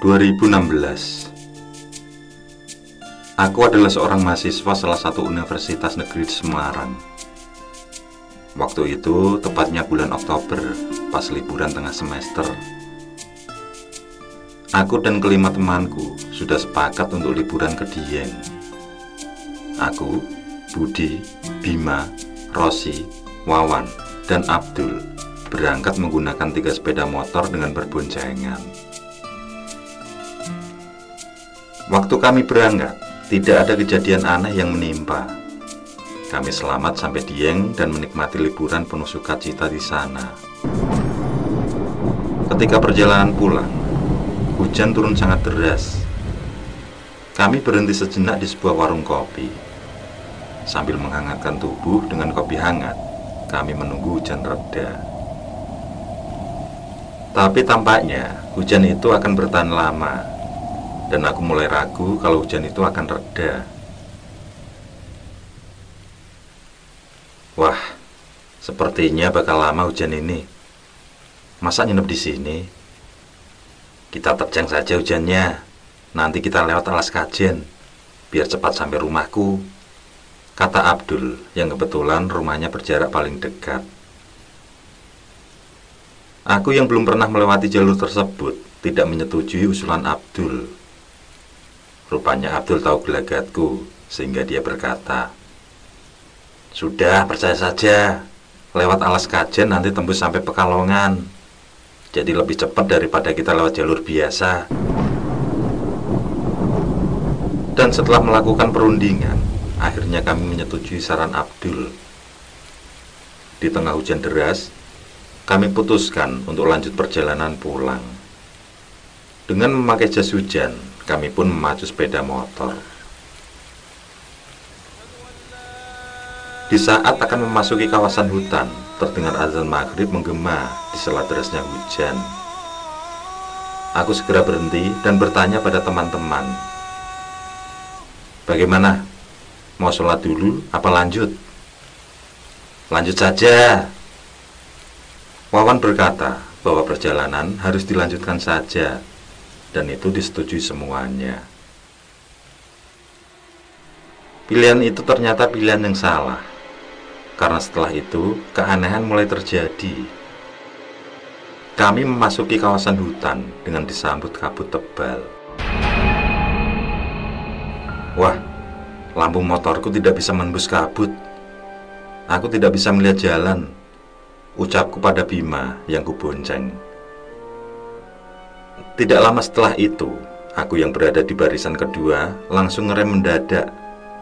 2016 Aku adalah seorang mahasiswa salah satu universitas negeri di Semarang. Waktu itu tepatnya bulan Oktober, pas liburan tengah semester. Aku dan kelima temanku sudah sepakat untuk liburan ke Dieng. Aku, Budi, Bima, Rosi, Wawan, dan Abdul berangkat menggunakan tiga sepeda motor dengan berboncengan. Waktu kami berangkat, tidak ada kejadian aneh yang menimpa. Kami selamat sampai Dieng dan menikmati liburan penuh sukacita di sana. Ketika perjalanan pulang, hujan turun sangat deras. Kami berhenti sejenak di sebuah warung kopi. Sambil menghangatkan tubuh dengan kopi hangat, kami menunggu hujan reda. Tapi tampaknya hujan itu akan bertahan lama dan aku mulai ragu kalau hujan itu akan reda. Wah, sepertinya bakal lama hujan ini. Masa nginep di sini? Kita terjang saja hujannya. Nanti kita lewat alas kajen, biar cepat sampai rumahku. Kata Abdul, yang kebetulan rumahnya berjarak paling dekat. Aku yang belum pernah melewati jalur tersebut tidak menyetujui usulan Abdul Rupanya Abdul tahu gelagatku, sehingga dia berkata, Sudah, percaya saja. Lewat alas kajen nanti tembus sampai Pekalongan. Jadi lebih cepat daripada kita lewat jalur biasa. Dan setelah melakukan perundingan, akhirnya kami menyetujui saran Abdul. Di tengah hujan deras, kami putuskan untuk lanjut perjalanan pulang. Dengan memakai jas hujan, kami pun memacu sepeda motor. Di saat akan memasuki kawasan hutan, terdengar azan maghrib menggema di sela derasnya hujan. Aku segera berhenti dan bertanya pada teman-teman, Bagaimana? Mau sholat dulu apa lanjut? Lanjut saja. Wawan berkata bahwa perjalanan harus dilanjutkan saja dan itu disetujui semuanya. Pilihan itu ternyata pilihan yang salah, karena setelah itu keanehan mulai terjadi. Kami memasuki kawasan hutan dengan disambut kabut tebal. Wah, lampu motorku tidak bisa menembus kabut. Aku tidak bisa melihat jalan. Ucapku pada Bima yang kubonceng. Tidak lama setelah itu, aku yang berada di barisan kedua langsung ngerem mendadak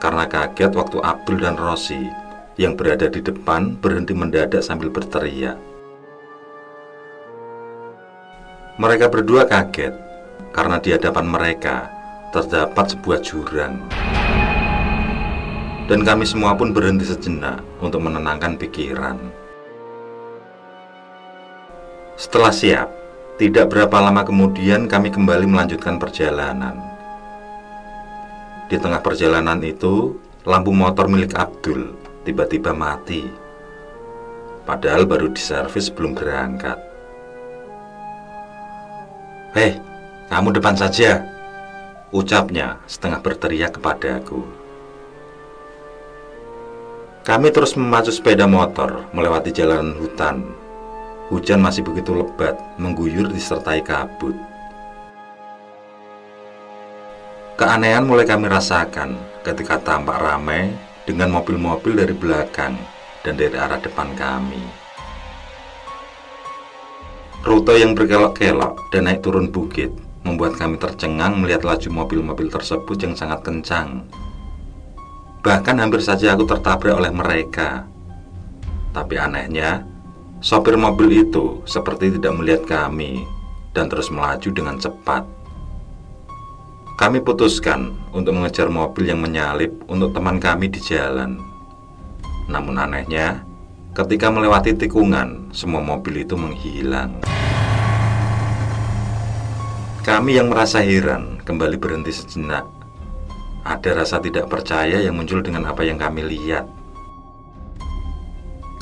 karena kaget waktu Abdul dan Rosi yang berada di depan berhenti mendadak sambil berteriak. Mereka berdua kaget karena di hadapan mereka terdapat sebuah jurang. Dan kami semua pun berhenti sejenak untuk menenangkan pikiran. Setelah siap, tidak berapa lama kemudian kami kembali melanjutkan perjalanan. Di tengah perjalanan itu, lampu motor milik Abdul tiba-tiba mati. Padahal baru diservis sebelum berangkat. Hei, kamu depan saja, ucapnya setengah berteriak kepadaku. Kami terus memacu sepeda motor melewati jalanan hutan Hujan masih begitu lebat, mengguyur disertai kabut. Keanehan mulai kami rasakan ketika tampak ramai dengan mobil-mobil dari belakang dan dari arah depan kami. Rute yang berkelok-kelok dan naik turun bukit membuat kami tercengang melihat laju mobil-mobil tersebut yang sangat kencang. Bahkan hampir saja aku tertabrak oleh mereka. Tapi anehnya, Sopir mobil itu seperti tidak melihat kami dan terus melaju dengan cepat. Kami putuskan untuk mengejar mobil yang menyalip untuk teman kami di jalan. Namun anehnya, ketika melewati tikungan, semua mobil itu menghilang. Kami yang merasa heran kembali berhenti sejenak. Ada rasa tidak percaya yang muncul dengan apa yang kami lihat.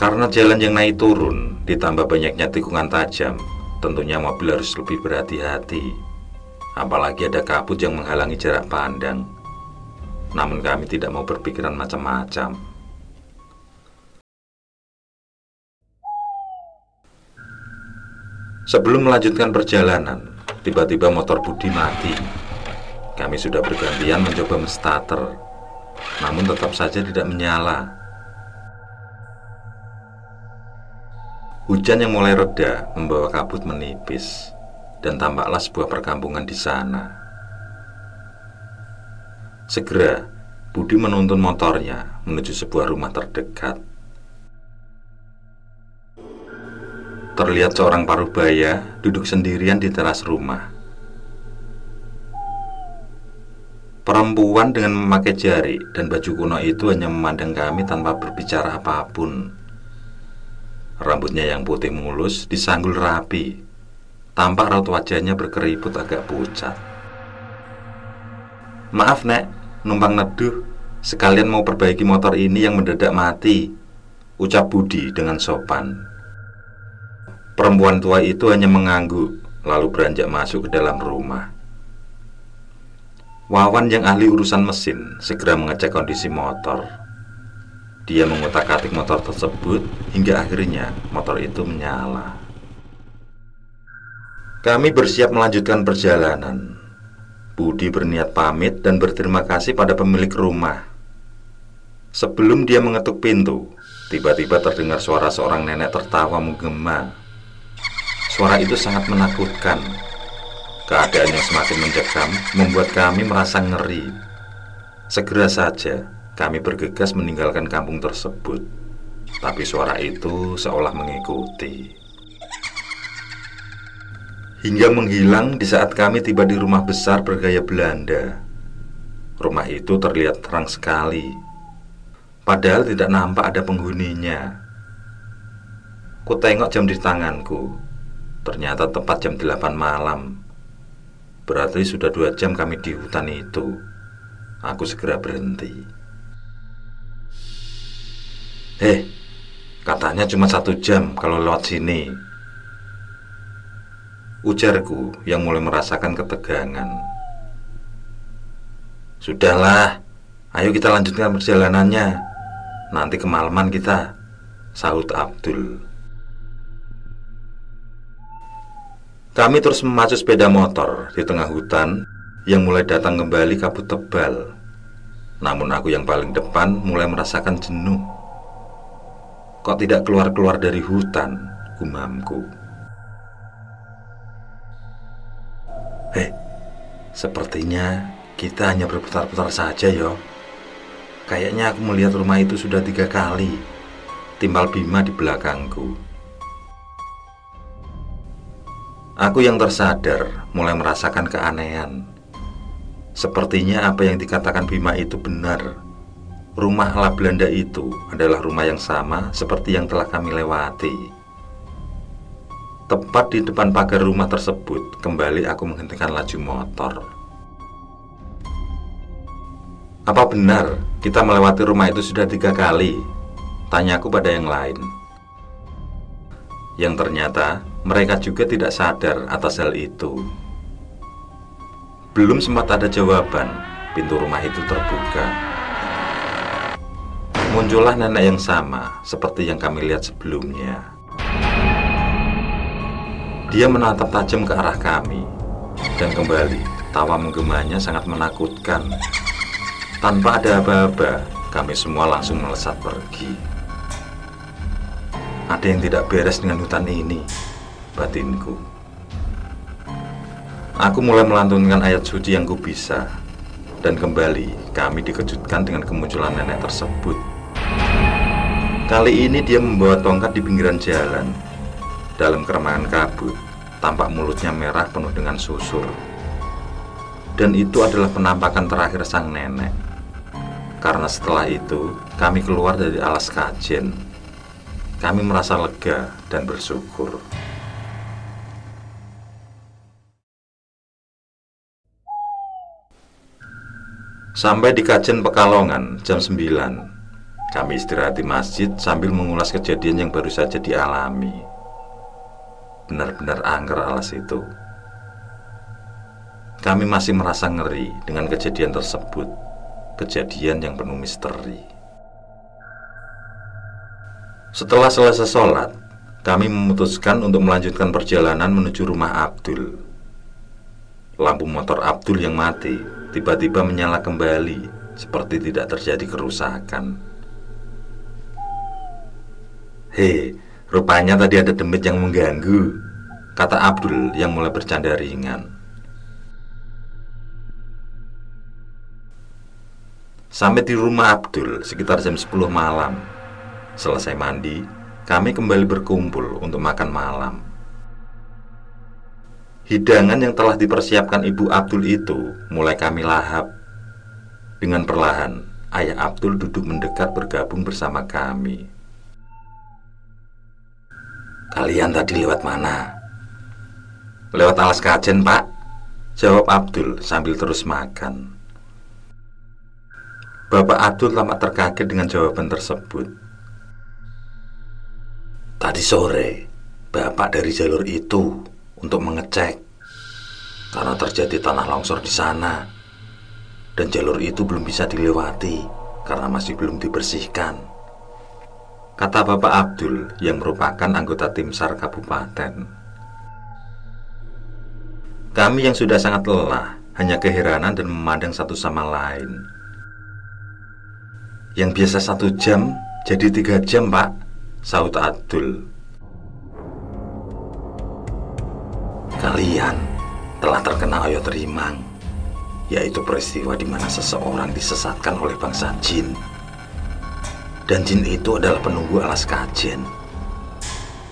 Karena jalan yang naik turun, ditambah banyaknya tikungan tajam, tentunya mobil harus lebih berhati-hati. Apalagi ada kabut yang menghalangi jarak pandang. Namun kami tidak mau berpikiran macam-macam. Sebelum melanjutkan perjalanan, tiba-tiba motor Budi mati. Kami sudah bergantian mencoba menstarter, namun tetap saja tidak menyala. Hujan yang mulai reda membawa kabut menipis dan tampaklah sebuah perkampungan di sana. Segera, Budi menuntun motornya menuju sebuah rumah terdekat. Terlihat seorang paruh baya duduk sendirian di teras rumah. Perempuan dengan memakai jari dan baju kuno itu hanya memandang kami tanpa berbicara apa pun. Rambutnya yang putih mulus disanggul rapi Tampak raut wajahnya berkeriput agak pucat. Maaf, Nek, numpang neduh. Sekalian mau perbaiki motor ini yang mendadak mati. Ucap Budi dengan sopan. Perempuan tua itu hanya mengangguk, lalu beranjak masuk ke dalam rumah. Wawan yang ahli urusan mesin segera mengecek kondisi motor. Dia mengutak-atik motor tersebut hingga akhirnya motor itu menyala. Kami bersiap melanjutkan perjalanan. Budi berniat pamit dan berterima kasih pada pemilik rumah. Sebelum dia mengetuk pintu, tiba-tiba terdengar suara seorang nenek tertawa menggema. Suara itu sangat menakutkan. Keadaan yang semakin mencekam membuat kami merasa ngeri. Segera saja kami bergegas meninggalkan kampung tersebut. Tapi suara itu seolah mengikuti hingga menghilang di saat kami tiba di rumah besar bergaya Belanda. Rumah itu terlihat terang sekali, padahal tidak nampak ada penghuninya. Ku tengok jam di tanganku, ternyata tepat jam 8 malam. Berarti sudah dua jam kami di hutan itu. Aku segera berhenti. Eh, katanya cuma satu jam kalau lewat sini. Ujarku yang mulai merasakan ketegangan. Sudahlah, ayo kita lanjutkan perjalanannya. Nanti kemalaman kita Sahut Abdul. Kami terus memacu sepeda motor di tengah hutan Yang mulai datang kembali kabut tebal. Namun aku yang paling depan mulai merasakan jenuh Kok tidak keluar-keluar dari hutan, gumamku Eh, sepertinya kita hanya berputar-putar saja yo. Kayaknya aku melihat rumah itu sudah tiga kali. Timbal Bima di belakangku. Aku yang tersadar mulai merasakan keanehan. Sepertinya apa yang dikatakan Bima itu benar. Rumah ala Belanda itu adalah rumah yang sama seperti yang telah kami lewati. Tepat di depan pagar rumah tersebut, kembali aku menghentikan laju motor. Apa benar kita melewati rumah itu sudah tiga kali? Tanyaku pada yang lain. Yang ternyata mereka juga tidak sadar atas hal itu. Belum sempat ada jawaban, pintu rumah itu terbuka. Muncullah nenek yang sama seperti yang kami lihat sebelumnya. Dia menatap tajam ke arah kami Dan kembali. Tawa menggemanya sangat menakutkan. Tanpa ada aba-aba Kami semua langsung melesat pergi. Ada yang tidak beres dengan hutan ini Batinku. Aku mulai melantunkan ayat suci yang ku bisa Dan kembali kami dikejutkan dengan kemunculan nenek tersebut Kali ini dia membawa tongkat di pinggiran jalan dalam keremangan kabut, tampak mulutnya merah penuh dengan susur. Dan itu adalah penampakan terakhir sang nenek. Karena setelah itu, kami keluar dari alas kajen. Kami merasa lega dan bersyukur. Sampai di kajen Pekalongan jam 9 Kami istirahat di masjid sambil mengulas kejadian yang baru saja dialami benar-benar angker alas itu. kami masih merasa ngeri dengan kejadian tersebut. Kejadian yang penuh misteri. Setelah selesai sholat, kami memutuskan untuk melanjutkan perjalanan menuju rumah Abdul. Lampu motor Abdul yang mati tiba-tiba menyala kembali, seperti tidak terjadi kerusakan. Hei, rupanya tadi ada demit yang mengganggu, kata Abdul yang mulai bercanda ringan. Sampai di rumah Abdul sekitar jam 10 malam. Selesai mandi, kami kembali berkumpul untuk makan malam. Hidangan yang telah dipersiapkan ibu Abdul itu mulai kami lahap. Dengan perlahan, ayah Abdul duduk mendekat bergabung bersama kami. Kalian tadi lewat mana? Lewat alas kajen, Pak. Jawab Abdul sambil terus makan. Bapak Abdul tampak terkaget dengan jawaban tersebut. Tadi sore, Bapak dari jalur itu untuk mengecek karena terjadi tanah longsor di sana dan jalur itu belum bisa dilewati karena masih belum dibersihkan. Kata Bapak Abdul yang merupakan anggota tim SAR kabupaten. Kami yang sudah sangat lelah hanya keheranan dan memandang satu sama lain. Yang biasa satu jam jadi tiga jam pak Saud Adul Kalian telah terkena ayo terimang Yaitu peristiwa di mana seseorang disesatkan oleh bangsa jin Dan jin itu adalah penunggu alas kajen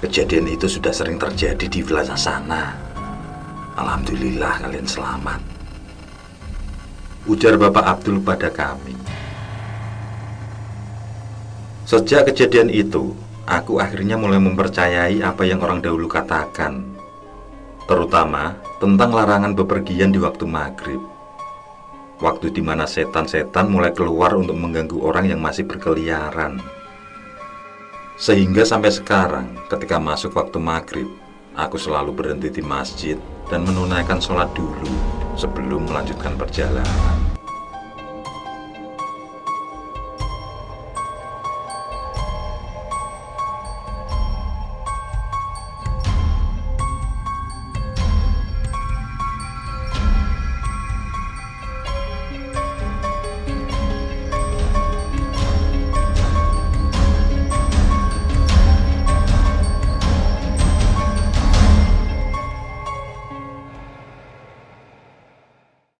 Kejadian itu sudah sering terjadi di wilayah sana. Alhamdulillah kalian selamat. Ujar Bapak Abdul pada kami. Sejak kejadian itu, aku akhirnya mulai mempercayai apa yang orang dahulu katakan, terutama tentang larangan bepergian di waktu maghrib. Waktu di mana setan-setan mulai keluar untuk mengganggu orang yang masih berkeliaran. Sehingga sampai sekarang, ketika masuk waktu maghrib, aku selalu berhenti di masjid dan menunaikan sholat dulu sebelum melanjutkan perjalanan.